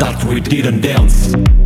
that we didn't dance.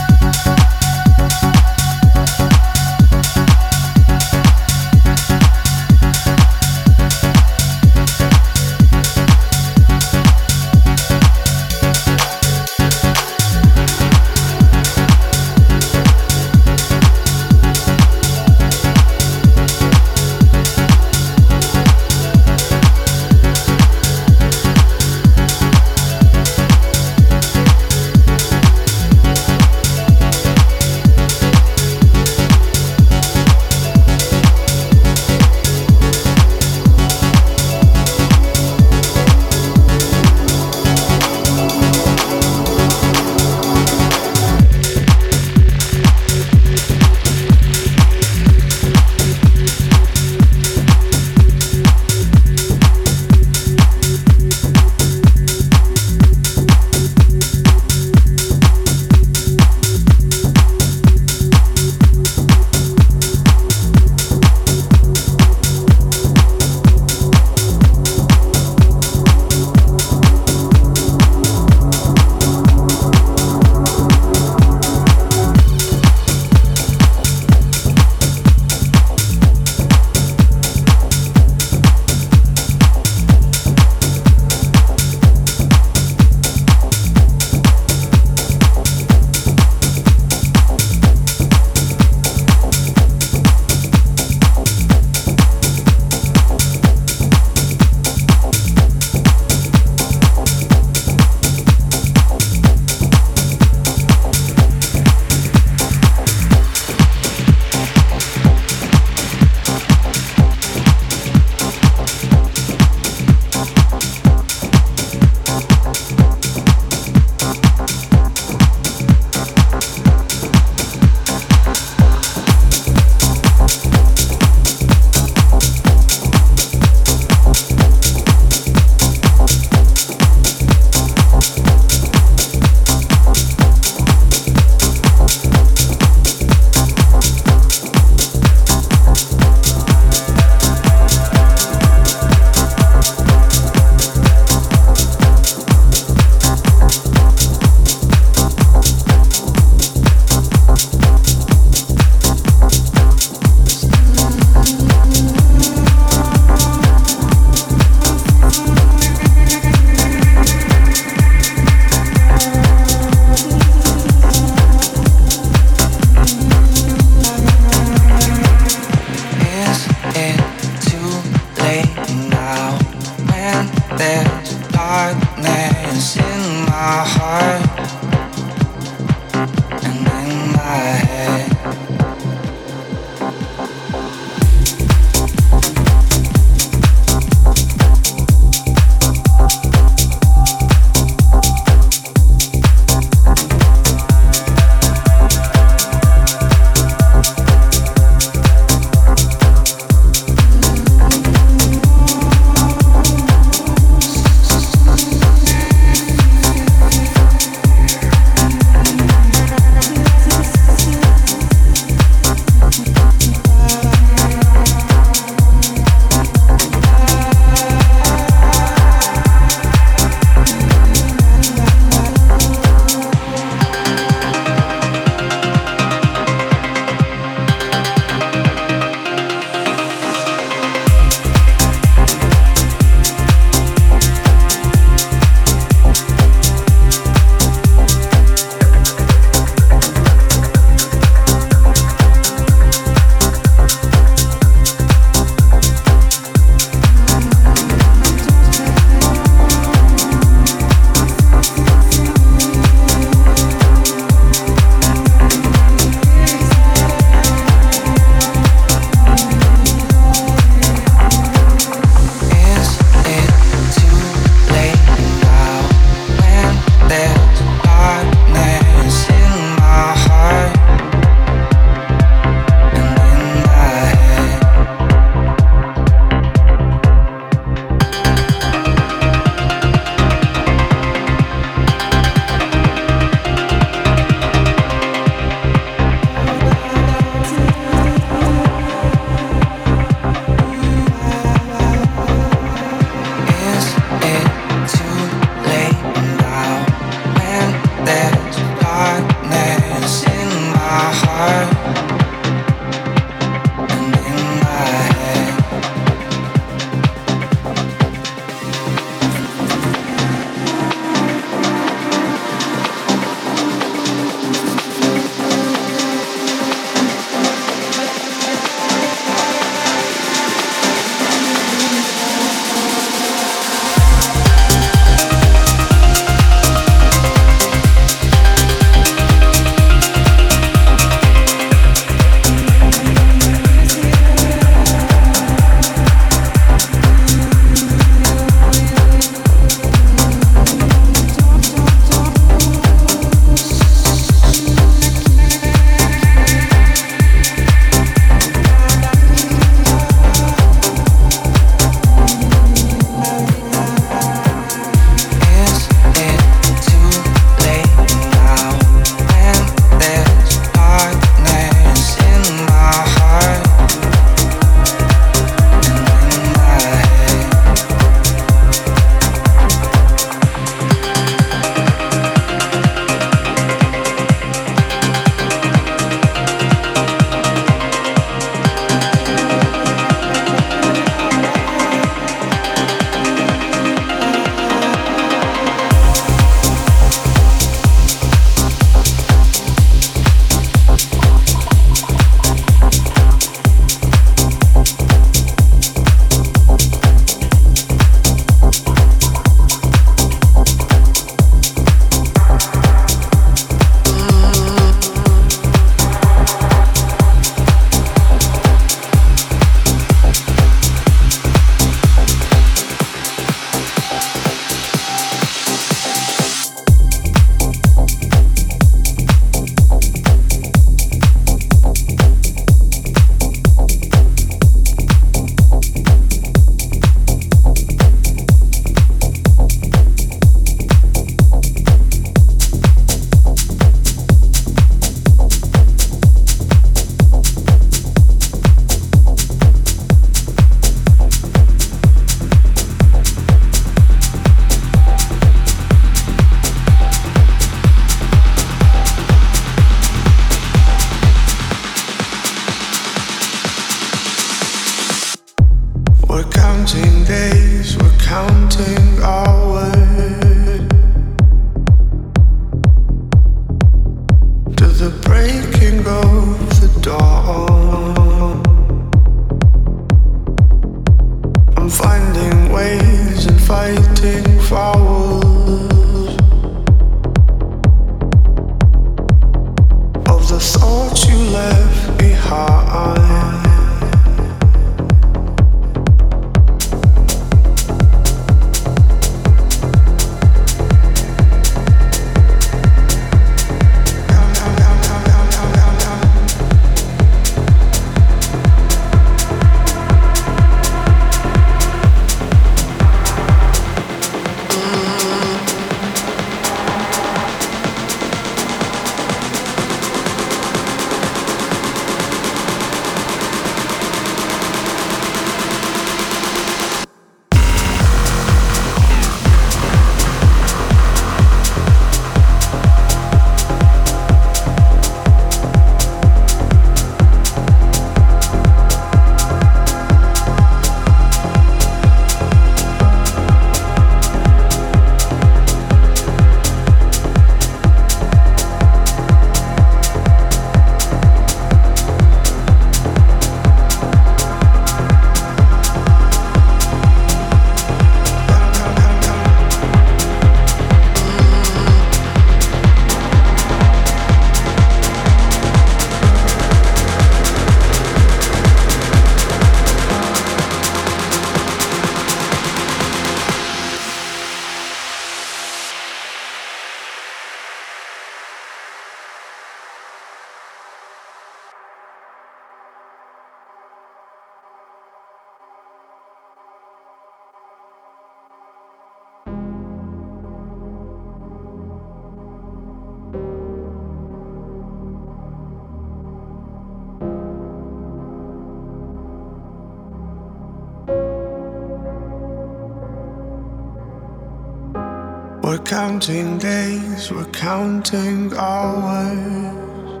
Counting days, we're counting hours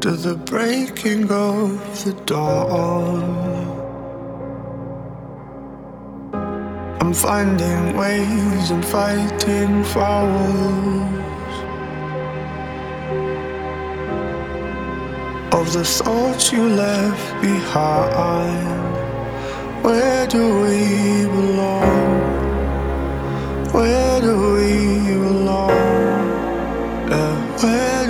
to the breaking of the dawn. I'm finding ways and fighting fouls of the thoughts you left behind. Where do we belong? Where do we belong? Yeah. Where